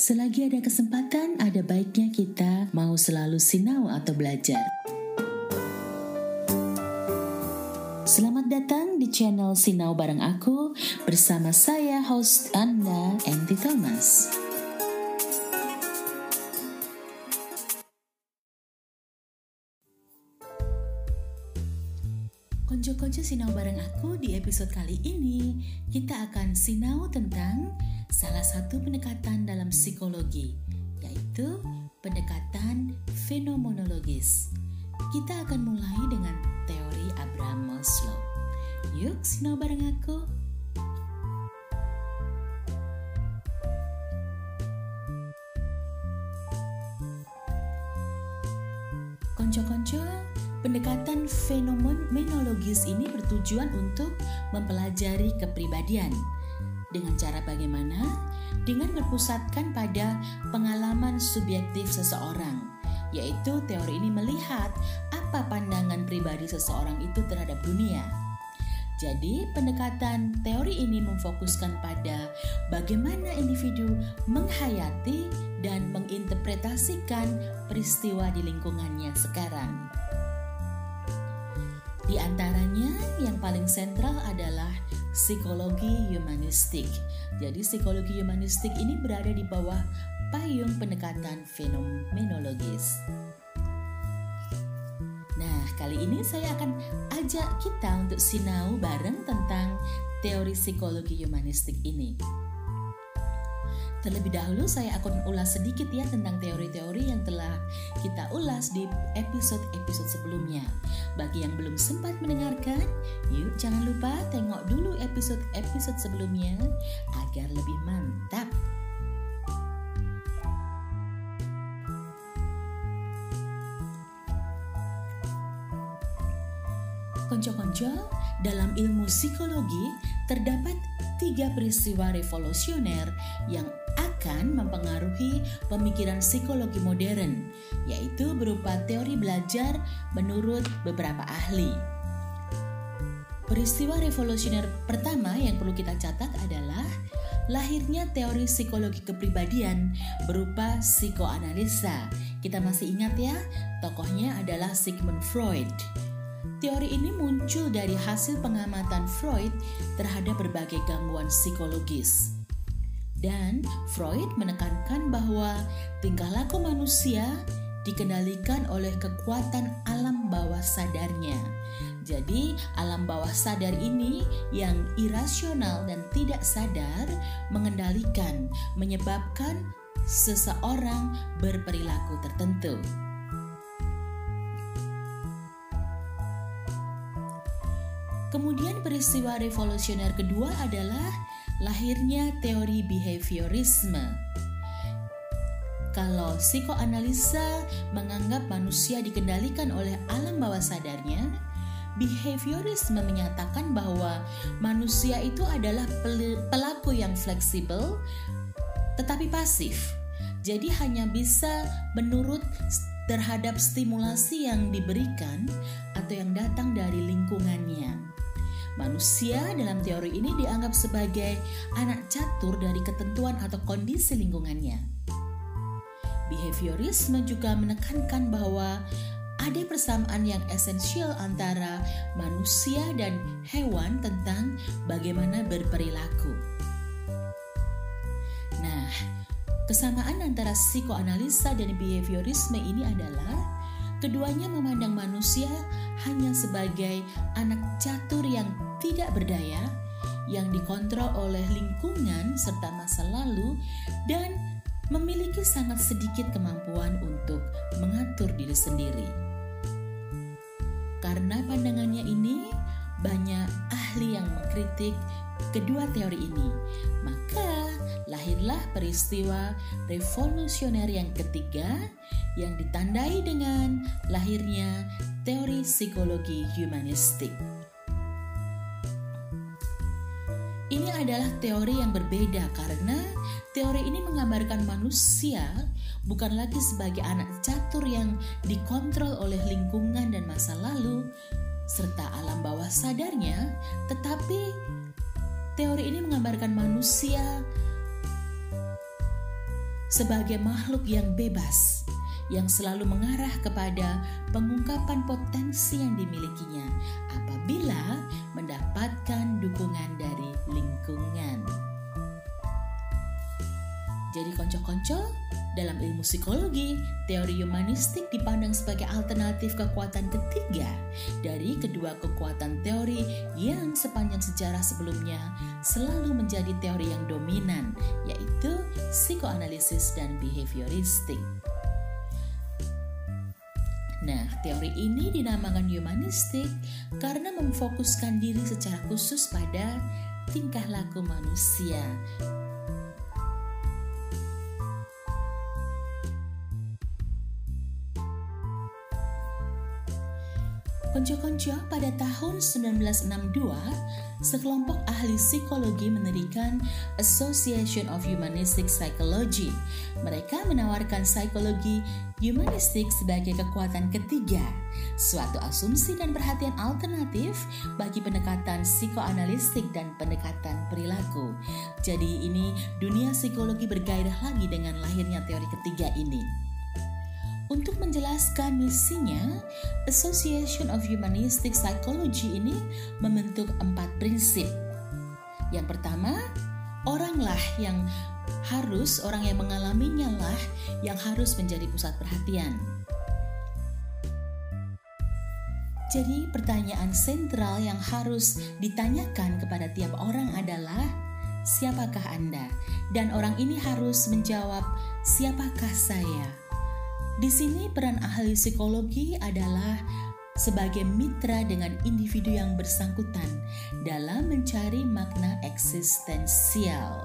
Selagi ada kesempatan, ada baiknya kita mau selalu sinau atau belajar. Selamat datang di channel Sinau Bareng Aku bersama saya host Anda, Andy Thomas. Konco-konco sinau bareng aku di episode kali ini kita akan sinau tentang salah satu pendekatan dalam psikologi yaitu pendekatan fenomenologis. Kita akan mulai dengan teori Abraham Maslow. Yuk sinau bareng aku. Fenomenologis ini bertujuan untuk mempelajari kepribadian. Dengan cara bagaimana? Dengan berpusatkan pada pengalaman subjektif seseorang, yaitu teori ini melihat apa pandangan pribadi seseorang itu terhadap dunia. Jadi, pendekatan teori ini memfokuskan pada bagaimana individu menghayati dan menginterpretasikan peristiwa di lingkungannya sekarang. Di antaranya, yang paling sentral adalah psikologi humanistik. Jadi, psikologi humanistik ini berada di bawah payung pendekatan fenomenologis. Nah, kali ini saya akan ajak kita untuk sinau bareng tentang teori psikologi humanistik ini. Terlebih dahulu saya akan ulas sedikit ya tentang teori-teori yang telah kita ulas di episode-episode sebelumnya. Bagi yang belum sempat mendengarkan, yuk jangan lupa tengok dulu episode-episode sebelumnya agar lebih mantap. Konco-konco, dalam ilmu psikologi terdapat tiga peristiwa revolusioner yang akan mempengaruhi pemikiran psikologi modern, yaitu berupa teori belajar menurut beberapa ahli. Peristiwa revolusioner pertama yang perlu kita catat adalah lahirnya teori psikologi kepribadian berupa psikoanalisa. Kita masih ingat ya, tokohnya adalah Sigmund Freud. Teori ini muncul dari hasil pengamatan Freud terhadap berbagai gangguan psikologis. Dan Freud menekankan bahwa tingkah laku manusia dikendalikan oleh kekuatan alam bawah sadarnya. Jadi, alam bawah sadar ini yang irasional dan tidak sadar mengendalikan, menyebabkan seseorang berperilaku tertentu. Kemudian peristiwa revolusioner kedua adalah lahirnya teori behaviorisme. Kalau psikoanalisa menganggap manusia dikendalikan oleh alam bawah sadarnya, behaviorisme menyatakan bahwa manusia itu adalah pelaku yang fleksibel tetapi pasif. Jadi hanya bisa menurut terhadap stimulasi yang diberikan atau yang datang dari lingkungannya. Manusia dalam teori ini dianggap sebagai anak catur dari ketentuan atau kondisi lingkungannya. Behaviorisme juga menekankan bahwa ada persamaan yang esensial antara manusia dan hewan tentang bagaimana berperilaku. Nah, kesamaan antara psikoanalisa dan behaviorisme ini adalah Keduanya memandang manusia hanya sebagai anak catur yang tidak berdaya, yang dikontrol oleh lingkungan serta masa lalu, dan memiliki sangat sedikit kemampuan untuk mengatur diri sendiri. Karena pandangannya ini, banyak ahli yang mengkritik kedua teori ini, maka lahirlah peristiwa revolusioner yang ketiga yang ditandai dengan lahirnya teori psikologi humanistik. Ini adalah teori yang berbeda karena teori ini menggambarkan manusia bukan lagi sebagai anak catur yang dikontrol oleh lingkungan dan masa lalu serta alam bawah sadarnya, tetapi teori ini menggambarkan manusia sebagai makhluk yang bebas, yang selalu mengarah kepada pengungkapan potensi yang dimilikinya apabila mendapatkan dukungan dari lingkungan. Jadi konco-konco, dalam ilmu psikologi, teori humanistik dipandang sebagai alternatif kekuatan ketiga dari kedua kekuatan teori sepanjang sejarah sebelumnya selalu menjadi teori yang dominan, yaitu psikoanalisis dan behavioristik. Nah, teori ini dinamakan humanistik karena memfokuskan diri secara khusus pada tingkah laku manusia, Konco-konco pada tahun 1962, sekelompok ahli psikologi mendirikan Association of Humanistic Psychology. Mereka menawarkan psikologi humanistik sebagai kekuatan ketiga, suatu asumsi dan perhatian alternatif bagi pendekatan psikoanalistik dan pendekatan perilaku. Jadi ini dunia psikologi bergairah lagi dengan lahirnya teori ketiga ini. Untuk menjelaskan misinya, Association of Humanistic Psychology ini membentuk empat prinsip. Yang pertama, oranglah yang harus, orang yang mengalaminya lah yang harus menjadi pusat perhatian. Jadi, pertanyaan sentral yang harus ditanyakan kepada tiap orang adalah: siapakah Anda? Dan orang ini harus menjawab, "Siapakah saya?" Di sini peran ahli psikologi adalah sebagai mitra dengan individu yang bersangkutan dalam mencari makna eksistensial.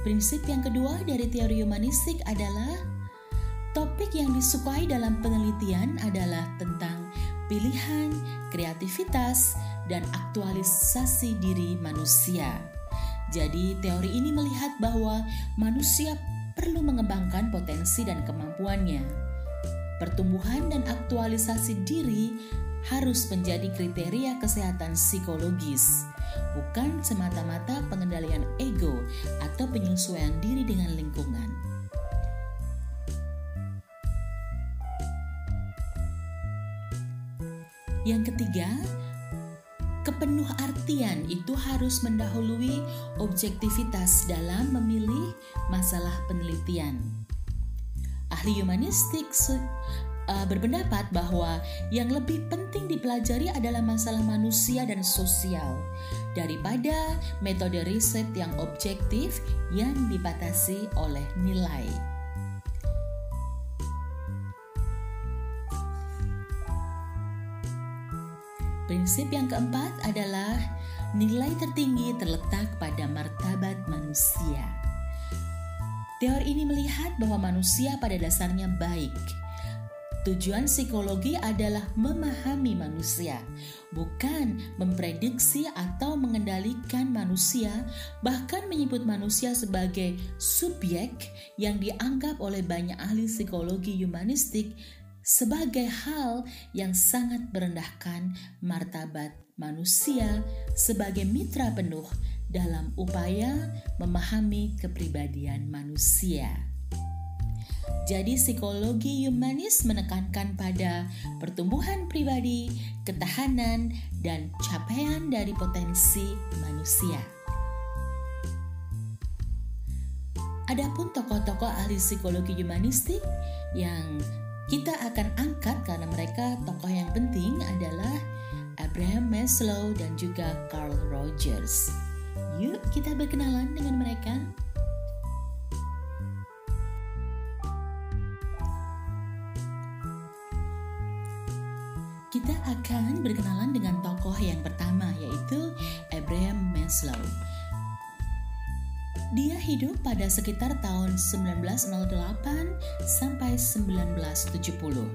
Prinsip yang kedua dari teori humanistik adalah topik yang disukai dalam penelitian adalah tentang pilihan, kreativitas, dan aktualisasi diri manusia. Jadi, teori ini melihat bahwa manusia perlu mengembangkan potensi dan kemampuannya. Pertumbuhan dan aktualisasi diri harus menjadi kriteria kesehatan psikologis, bukan semata-mata pengendalian ego atau penyesuaian diri dengan lingkungan. Yang ketiga, Kepenuh artian itu harus mendahului objektivitas dalam memilih masalah penelitian. Ahli humanistik uh, berpendapat bahwa yang lebih penting dipelajari adalah masalah manusia dan sosial daripada metode riset yang objektif yang dibatasi oleh nilai. Prinsip yang keempat adalah nilai tertinggi terletak pada martabat manusia. Teori ini melihat bahwa manusia pada dasarnya baik. Tujuan psikologi adalah memahami manusia, bukan memprediksi atau mengendalikan manusia, bahkan menyebut manusia sebagai subjek yang dianggap oleh banyak ahli psikologi humanistik sebagai hal yang sangat merendahkan martabat manusia sebagai mitra penuh dalam upaya memahami kepribadian manusia. Jadi psikologi humanis menekankan pada pertumbuhan pribadi, ketahanan, dan capaian dari potensi manusia. Adapun tokoh-tokoh ahli psikologi humanistik yang kita akan angkat karena mereka tokoh yang penting adalah Abraham Maslow dan juga Carl Rogers. Yuk kita berkenalan dengan mereka. Kita akan berkenalan dengan tokoh yang pertama yaitu Abraham Maslow. Dia hidup pada sekitar tahun 1908 sampai 1970.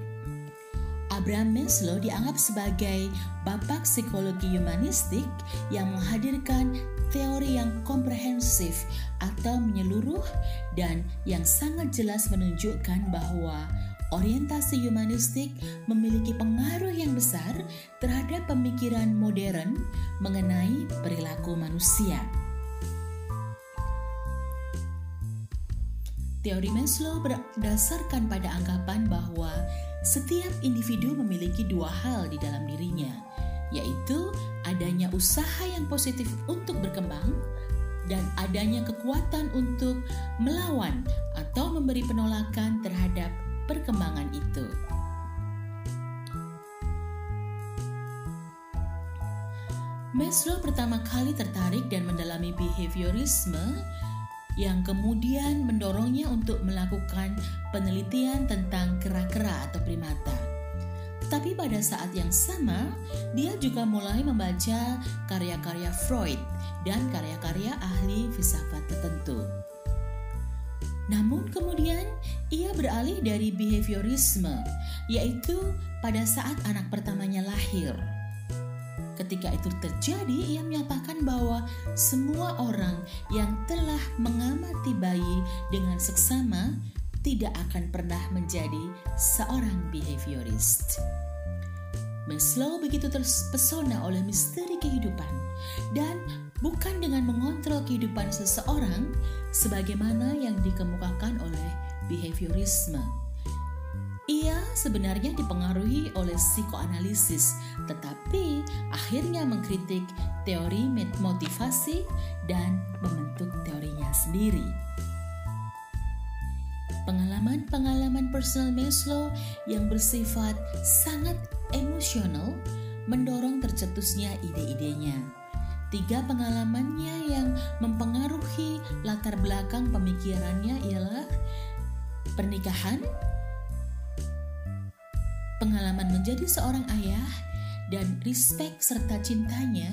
Abraham Maslow dianggap sebagai bapak psikologi humanistik yang menghadirkan teori yang komprehensif atau menyeluruh dan yang sangat jelas menunjukkan bahwa orientasi humanistik memiliki pengaruh yang besar terhadap pemikiran modern mengenai perilaku manusia. Teori Maslow berdasarkan pada anggapan bahwa setiap individu memiliki dua hal di dalam dirinya, yaitu adanya usaha yang positif untuk berkembang dan adanya kekuatan untuk melawan atau memberi penolakan terhadap perkembangan itu. Maslow pertama kali tertarik dan mendalami behaviorisme yang kemudian mendorongnya untuk melakukan penelitian tentang kera-kera atau primata. Tapi pada saat yang sama, dia juga mulai membaca karya-karya Freud dan karya-karya ahli filsafat tertentu. Namun kemudian ia beralih dari behaviorisme, yaitu pada saat anak pertamanya lahir. Ketika itu terjadi, ia menyatakan bahwa semua orang yang telah mengamati bayi dengan seksama tidak akan pernah menjadi seorang behaviorist. Maslow begitu terpesona oleh misteri kehidupan dan bukan dengan mengontrol kehidupan seseorang sebagaimana yang dikemukakan oleh behaviorisme sebenarnya dipengaruhi oleh psikoanalisis, tetapi akhirnya mengkritik teori motivasi dan membentuk teorinya sendiri. Pengalaman-pengalaman personal Maslow yang bersifat sangat emosional mendorong tercetusnya ide-idenya. Tiga pengalamannya yang mempengaruhi latar belakang pemikirannya ialah pernikahan, pengalaman menjadi seorang ayah, dan respect serta cintanya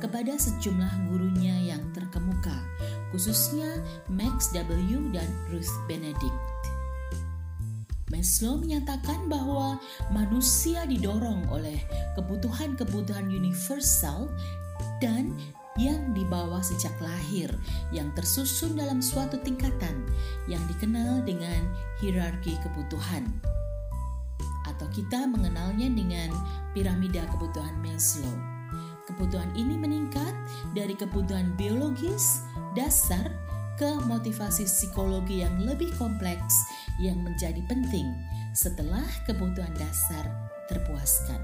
kepada sejumlah gurunya yang terkemuka, khususnya Max W. dan Ruth Benedict. Maslow menyatakan bahwa manusia didorong oleh kebutuhan-kebutuhan universal dan yang dibawa sejak lahir yang tersusun dalam suatu tingkatan yang dikenal dengan hierarki kebutuhan atau kita mengenalnya dengan piramida kebutuhan Maslow. Kebutuhan ini meningkat dari kebutuhan biologis dasar ke motivasi psikologi yang lebih kompleks yang menjadi penting setelah kebutuhan dasar terpuaskan.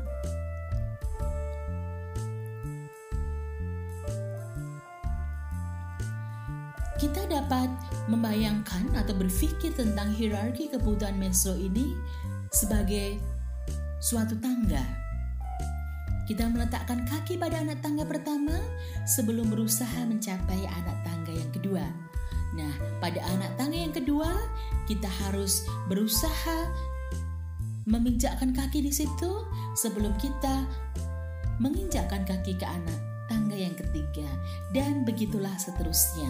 Kita dapat membayangkan atau berpikir tentang hierarki kebutuhan Maslow ini sebagai suatu tangga. Kita meletakkan kaki pada anak tangga pertama sebelum berusaha mencapai anak tangga yang kedua. Nah, pada anak tangga yang kedua, kita harus berusaha meminjakkan kaki di situ sebelum kita menginjakkan kaki ke anak tangga yang ketiga, dan begitulah seterusnya.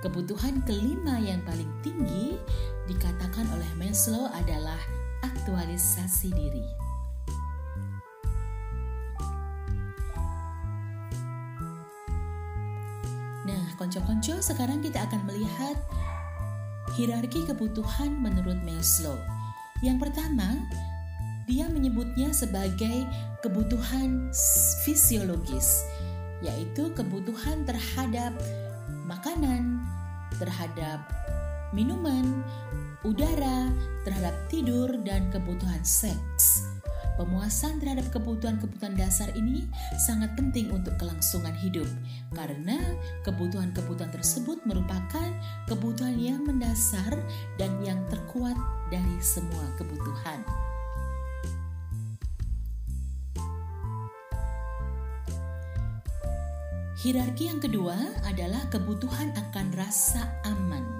Kebutuhan kelima yang paling tinggi dikatakan oleh Maslow adalah aktualisasi diri. Nah, konco-konco sekarang kita akan melihat hierarki kebutuhan menurut Maslow. Yang pertama, dia menyebutnya sebagai kebutuhan fisiologis, yaitu kebutuhan terhadap makanan, terhadap minuman, udara, terhadap tidur, dan kebutuhan seks. Pemuasan terhadap kebutuhan-kebutuhan dasar ini sangat penting untuk kelangsungan hidup, karena kebutuhan-kebutuhan tersebut merupakan kebutuhan yang mendasar dan yang terkuat dari semua kebutuhan. Hierarki yang kedua adalah kebutuhan akan rasa aman.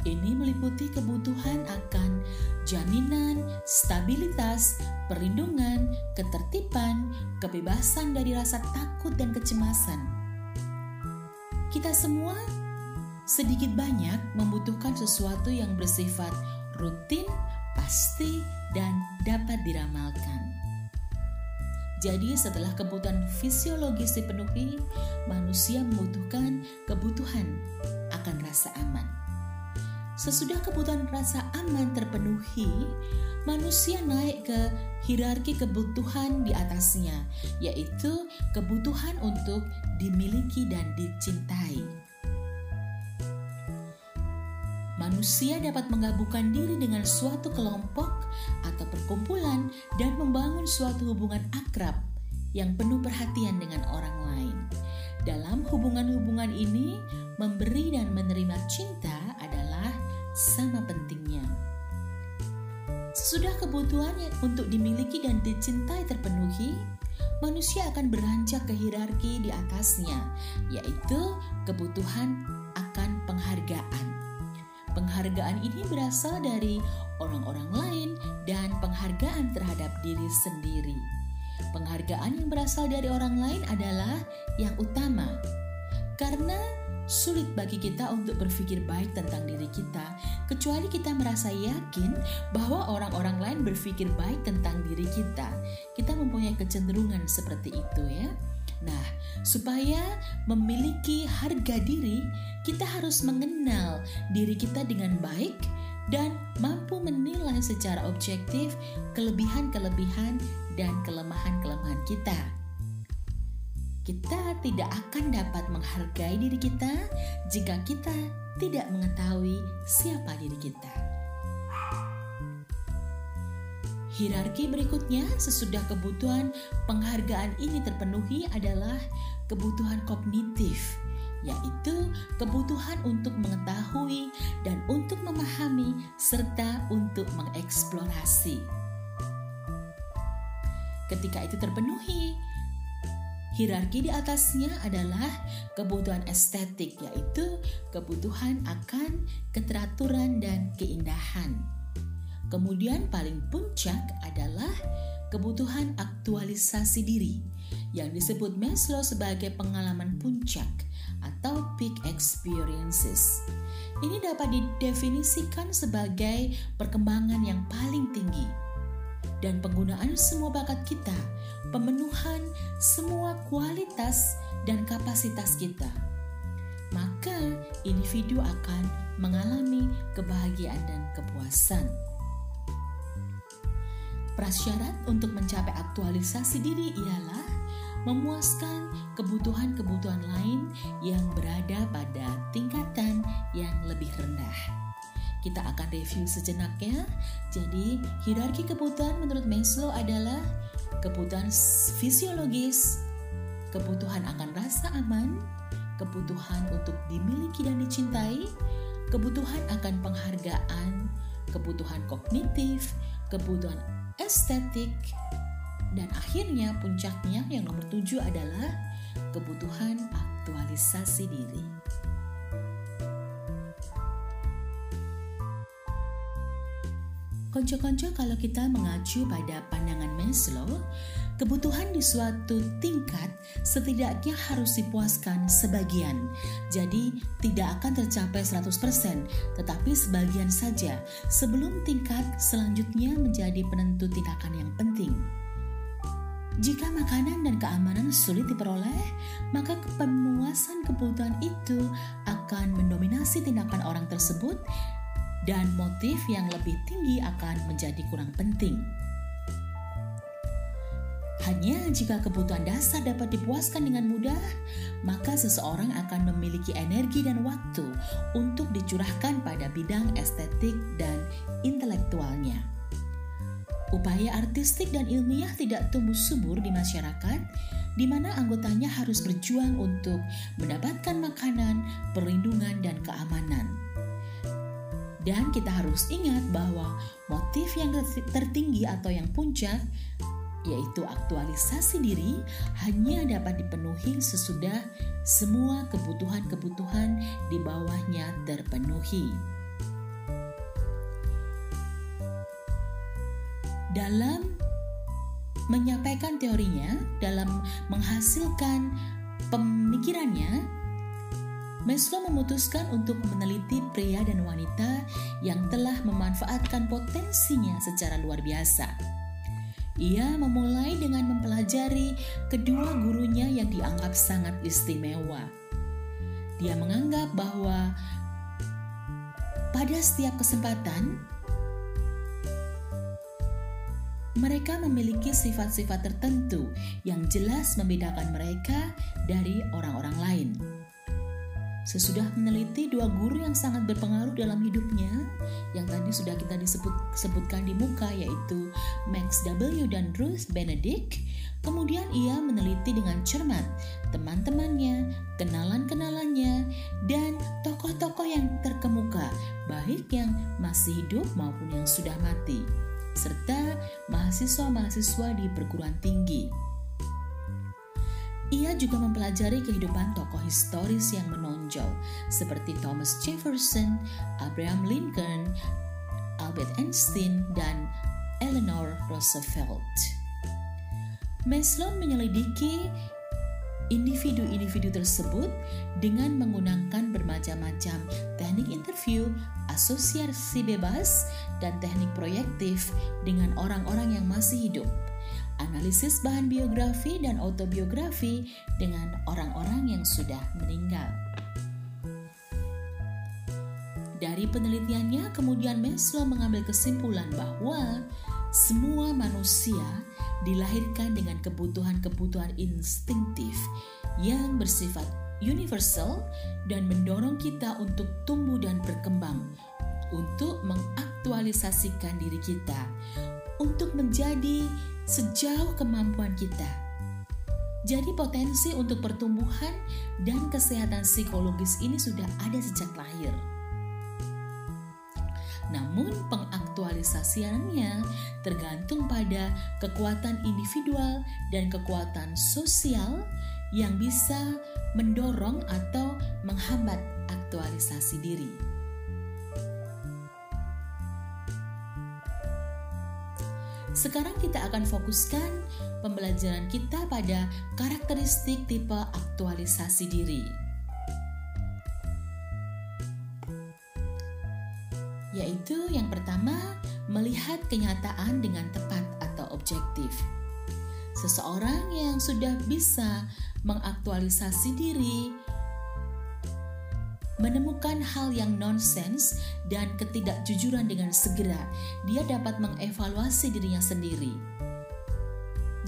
Ini meliputi kebutuhan akan jaminan, stabilitas, perlindungan, ketertiban, kebebasan dari rasa takut dan kecemasan. Kita semua sedikit banyak membutuhkan sesuatu yang bersifat rutin, pasti, dan dapat diramalkan. Jadi, setelah kebutuhan fisiologis dipenuhi, manusia membutuhkan kebutuhan akan rasa aman. Sesudah kebutuhan rasa aman terpenuhi, manusia naik ke hierarki kebutuhan di atasnya, yaitu kebutuhan untuk dimiliki dan dicintai. Manusia dapat menggabungkan diri dengan suatu kelompok atau perkumpulan dan membangun suatu hubungan akrab yang penuh perhatian dengan orang lain. Dalam hubungan-hubungan ini, memberi dan menerima cinta adalah sama pentingnya. Sesudah kebutuhan untuk dimiliki dan dicintai terpenuhi, manusia akan beranjak ke hierarki di atasnya, yaitu kebutuhan akan penghargaan. Penghargaan ini berasal dari orang-orang lain dan penghargaan terhadap diri sendiri. Penghargaan yang berasal dari orang lain adalah yang utama, karena sulit bagi kita untuk berpikir baik tentang diri kita, kecuali kita merasa yakin bahwa orang-orang lain berpikir baik tentang diri kita. Kita mempunyai kecenderungan seperti itu, ya. Nah, supaya memiliki harga diri, kita harus mengenal diri kita dengan baik dan mampu menilai secara objektif kelebihan-kelebihan dan kelemahan-kelemahan kita. Kita tidak akan dapat menghargai diri kita jika kita tidak mengetahui siapa diri kita. Hierarki berikutnya sesudah kebutuhan penghargaan ini terpenuhi adalah kebutuhan kognitif, yaitu kebutuhan untuk mengetahui dan untuk memahami serta untuk mengeksplorasi. Ketika itu terpenuhi, hierarki di atasnya adalah kebutuhan estetik, yaitu kebutuhan akan keteraturan dan keindahan. Kemudian paling puncak adalah kebutuhan aktualisasi diri yang disebut Maslow sebagai pengalaman puncak atau peak experiences. Ini dapat didefinisikan sebagai perkembangan yang paling tinggi dan penggunaan semua bakat kita, pemenuhan semua kualitas dan kapasitas kita. Maka individu akan mengalami kebahagiaan dan kepuasan. Prasyarat untuk mencapai aktualisasi diri ialah memuaskan kebutuhan-kebutuhan lain yang berada pada tingkatan yang lebih rendah. Kita akan review sejenak ya. Jadi, hierarki kebutuhan menurut Maslow adalah kebutuhan fisiologis, kebutuhan akan rasa aman, kebutuhan untuk dimiliki dan dicintai, kebutuhan akan penghargaan, kebutuhan kognitif, kebutuhan estetik, dan akhirnya puncaknya yang nomor tujuh adalah kebutuhan aktualisasi diri. Konco-konco kalau kita mengacu pada pandangan Maslow, Kebutuhan di suatu tingkat setidaknya harus dipuaskan sebagian. Jadi tidak akan tercapai 100%, tetapi sebagian saja sebelum tingkat selanjutnya menjadi penentu tindakan yang penting. Jika makanan dan keamanan sulit diperoleh, maka pemuasan kebutuhan itu akan mendominasi tindakan orang tersebut dan motif yang lebih tinggi akan menjadi kurang penting. Hanya jika kebutuhan dasar dapat dipuaskan dengan mudah, maka seseorang akan memiliki energi dan waktu untuk dicurahkan pada bidang estetik dan intelektualnya. Upaya artistik dan ilmiah tidak tumbuh subur di masyarakat, di mana anggotanya harus berjuang untuk mendapatkan makanan, perlindungan, dan keamanan. Dan kita harus ingat bahwa motif yang tertinggi atau yang puncak yaitu aktualisasi diri, hanya dapat dipenuhi sesudah semua kebutuhan-kebutuhan di bawahnya terpenuhi. Dalam menyampaikan teorinya, dalam menghasilkan pemikirannya, Maslow memutuskan untuk meneliti pria dan wanita yang telah memanfaatkan potensinya secara luar biasa ia memulai dengan mempelajari kedua gurunya yang dianggap sangat istimewa. Dia menganggap bahwa pada setiap kesempatan mereka memiliki sifat-sifat tertentu yang jelas membedakan mereka dari orang-orang lain. Sesudah meneliti dua guru yang sangat berpengaruh dalam hidupnya, yang tadi sudah kita disebut sebutkan di muka yaitu Max W dan Ruth Benedict, kemudian ia meneliti dengan cermat teman-temannya, kenalan-kenalannya, dan tokoh-tokoh yang terkemuka, baik yang masih hidup maupun yang sudah mati serta mahasiswa-mahasiswa di perguruan tinggi. Ia juga mempelajari kehidupan tokoh historis yang menonjol seperti Thomas Jefferson, Abraham Lincoln, Albert Einstein, dan Eleanor Roosevelt. Maslow menyelidiki individu-individu tersebut dengan menggunakan bermacam-macam teknik interview, asosiasi bebas, dan teknik proyektif dengan orang-orang yang masih hidup. Analisis bahan biografi dan autobiografi dengan orang-orang yang sudah meninggal. Dari penelitiannya, kemudian Maslow mengambil kesimpulan bahwa semua manusia dilahirkan dengan kebutuhan-kebutuhan instinktif yang bersifat universal dan mendorong kita untuk tumbuh dan berkembang, untuk mengaktualisasikan diri kita, untuk menjadi sejauh kemampuan kita. Jadi potensi untuk pertumbuhan dan kesehatan psikologis ini sudah ada sejak lahir. Namun pengaktualisasiannya tergantung pada kekuatan individual dan kekuatan sosial yang bisa mendorong atau menghambat aktualisasi diri. Sekarang kita akan fokuskan pembelajaran kita pada karakteristik tipe aktualisasi diri. yaitu yang pertama, melihat kenyataan dengan tepat atau objektif. Seseorang yang sudah bisa mengaktualisasi diri, menemukan hal yang nonsens dan ketidakjujuran dengan segera, dia dapat mengevaluasi dirinya sendiri.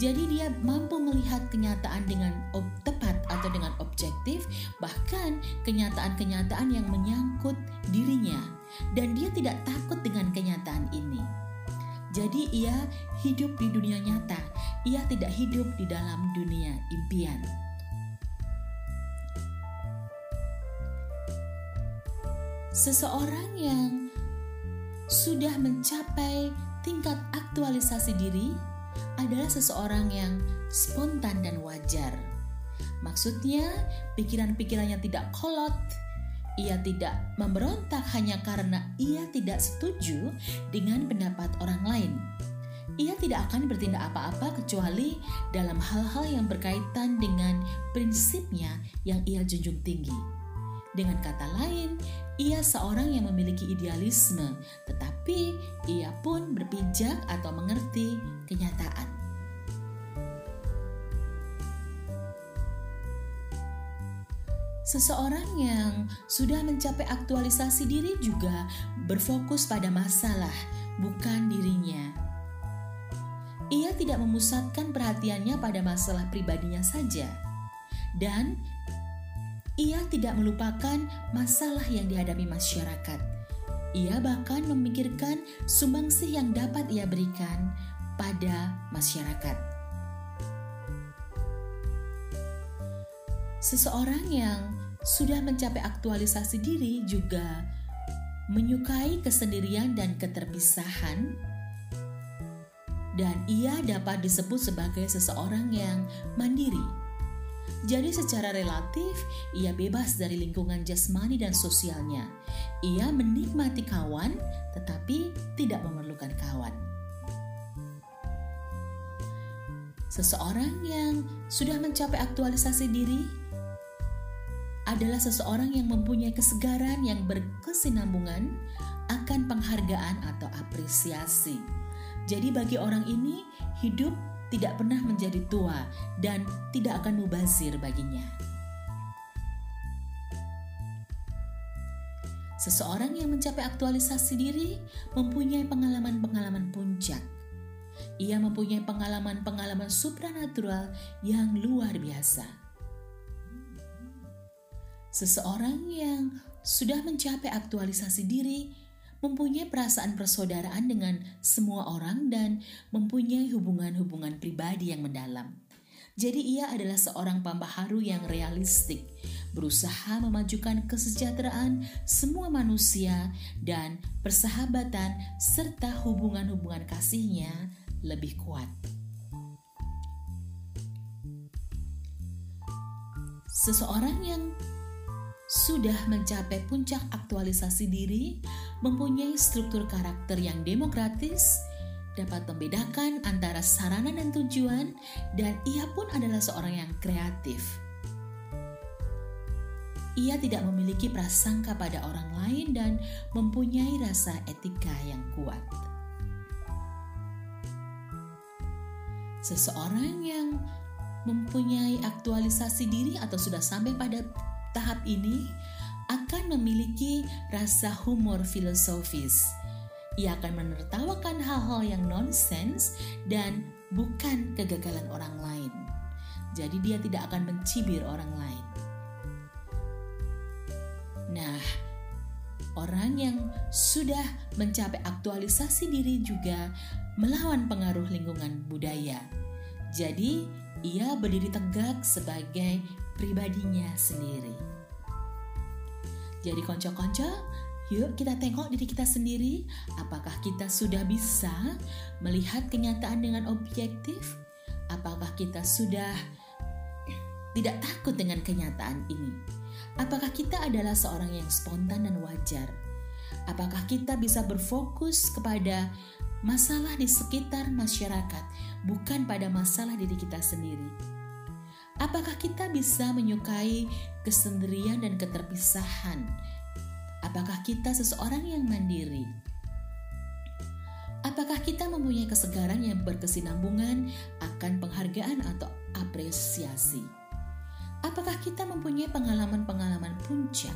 Jadi dia mampu melihat kenyataan dengan tepat atau dengan objektif, bahkan kenyataan-kenyataan yang menyangkut dirinya dan dia tidak takut dengan kenyataan ini. Jadi ia hidup di dunia nyata, ia tidak hidup di dalam dunia impian. Seseorang yang sudah mencapai tingkat aktualisasi diri adalah seseorang yang spontan dan wajar. Maksudnya, pikiran-pikirannya tidak kolot, ia tidak memberontak hanya karena ia tidak setuju dengan pendapat orang lain. Ia tidak akan bertindak apa-apa kecuali dalam hal-hal yang berkaitan dengan prinsipnya yang ia junjung tinggi. Dengan kata lain, ia seorang yang memiliki idealisme, tetapi ia pun berpijak atau mengerti kenyataan. Seseorang yang sudah mencapai aktualisasi diri juga berfokus pada masalah, bukan dirinya. Ia tidak memusatkan perhatiannya pada masalah pribadinya saja, dan ia tidak melupakan masalah yang dihadapi masyarakat. Ia bahkan memikirkan sumbangsih yang dapat ia berikan pada masyarakat. Seseorang yang sudah mencapai aktualisasi diri juga menyukai kesendirian dan keterpisahan, dan ia dapat disebut sebagai seseorang yang mandiri. Jadi, secara relatif, ia bebas dari lingkungan jasmani dan sosialnya. Ia menikmati kawan, tetapi tidak memerlukan kawan. Seseorang yang sudah mencapai aktualisasi diri adalah seseorang yang mempunyai kesegaran yang berkesinambungan akan penghargaan atau apresiasi. Jadi bagi orang ini hidup tidak pernah menjadi tua dan tidak akan mubazir baginya. Seseorang yang mencapai aktualisasi diri mempunyai pengalaman-pengalaman puncak. Ia mempunyai pengalaman-pengalaman supranatural yang luar biasa. Seseorang yang sudah mencapai aktualisasi diri mempunyai perasaan persaudaraan dengan semua orang dan mempunyai hubungan-hubungan pribadi yang mendalam. Jadi ia adalah seorang pembaharu yang realistik, berusaha memajukan kesejahteraan semua manusia dan persahabatan serta hubungan-hubungan kasihnya lebih kuat. Seseorang yang sudah mencapai puncak aktualisasi diri, mempunyai struktur karakter yang demokratis, dapat membedakan antara sarana dan tujuan, dan ia pun adalah seorang yang kreatif. Ia tidak memiliki prasangka pada orang lain dan mempunyai rasa etika yang kuat. Seseorang yang mempunyai aktualisasi diri atau sudah sampai pada tahap ini akan memiliki rasa humor filosofis ia akan menertawakan hal-hal yang nonsens dan bukan kegagalan orang lain. Jadi dia tidak akan mencibir orang lain. Nah, orang yang sudah mencapai aktualisasi diri juga melawan pengaruh lingkungan budaya. Jadi, ia berdiri tegak sebagai pribadinya sendiri. Jadi konco-konco, Yuk kita tengok diri kita sendiri, apakah kita sudah bisa melihat kenyataan dengan objektif? Apakah kita sudah tidak takut dengan kenyataan ini? Apakah kita adalah seorang yang spontan dan wajar? Apakah kita bisa berfokus kepada masalah di sekitar masyarakat, bukan pada masalah diri kita sendiri? Apakah kita bisa menyukai kesendirian dan keterpisahan? Apakah kita seseorang yang mandiri? Apakah kita mempunyai kesegaran yang berkesinambungan akan penghargaan atau apresiasi? Apakah kita mempunyai pengalaman-pengalaman puncak?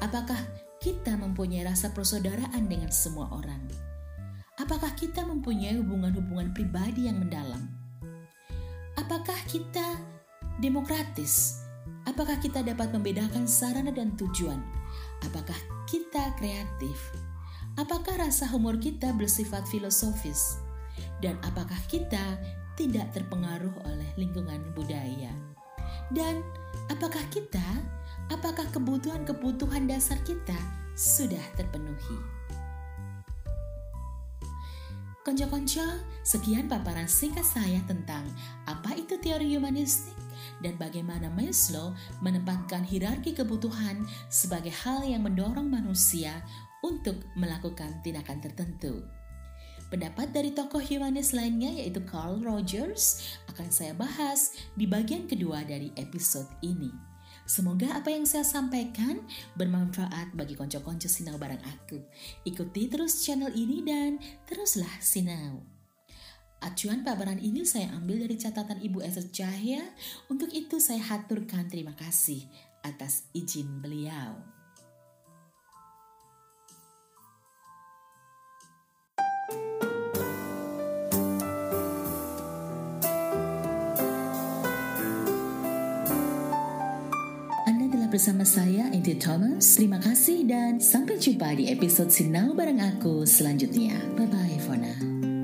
Apakah kita mempunyai rasa persaudaraan dengan semua orang? Apakah kita mempunyai hubungan-hubungan pribadi yang mendalam? Apakah kita demokratis? Apakah kita dapat membedakan sarana dan tujuan? Apakah kita kreatif? Apakah rasa humor kita bersifat filosofis? Dan apakah kita tidak terpengaruh oleh lingkungan budaya? Dan apakah kita, apakah kebutuhan-kebutuhan dasar kita sudah terpenuhi? Konco-konco, sekian paparan singkat saya tentang apa itu teori humanistik dan bagaimana Maslow menempatkan hierarki kebutuhan sebagai hal yang mendorong manusia untuk melakukan tindakan tertentu. Pendapat dari tokoh humanis lainnya yaitu Carl Rogers akan saya bahas di bagian kedua dari episode ini. Semoga apa yang saya sampaikan bermanfaat bagi konco-konco sinau bareng aku. Ikuti terus channel ini dan teruslah sinau. Acuan paparan ini saya ambil dari catatan Ibu Esther Cahya. Untuk itu saya haturkan terima kasih atas izin beliau. Bersama saya, Inti Thomas. Terima kasih dan sampai jumpa di episode Sinau bareng aku selanjutnya. Bye-bye for now.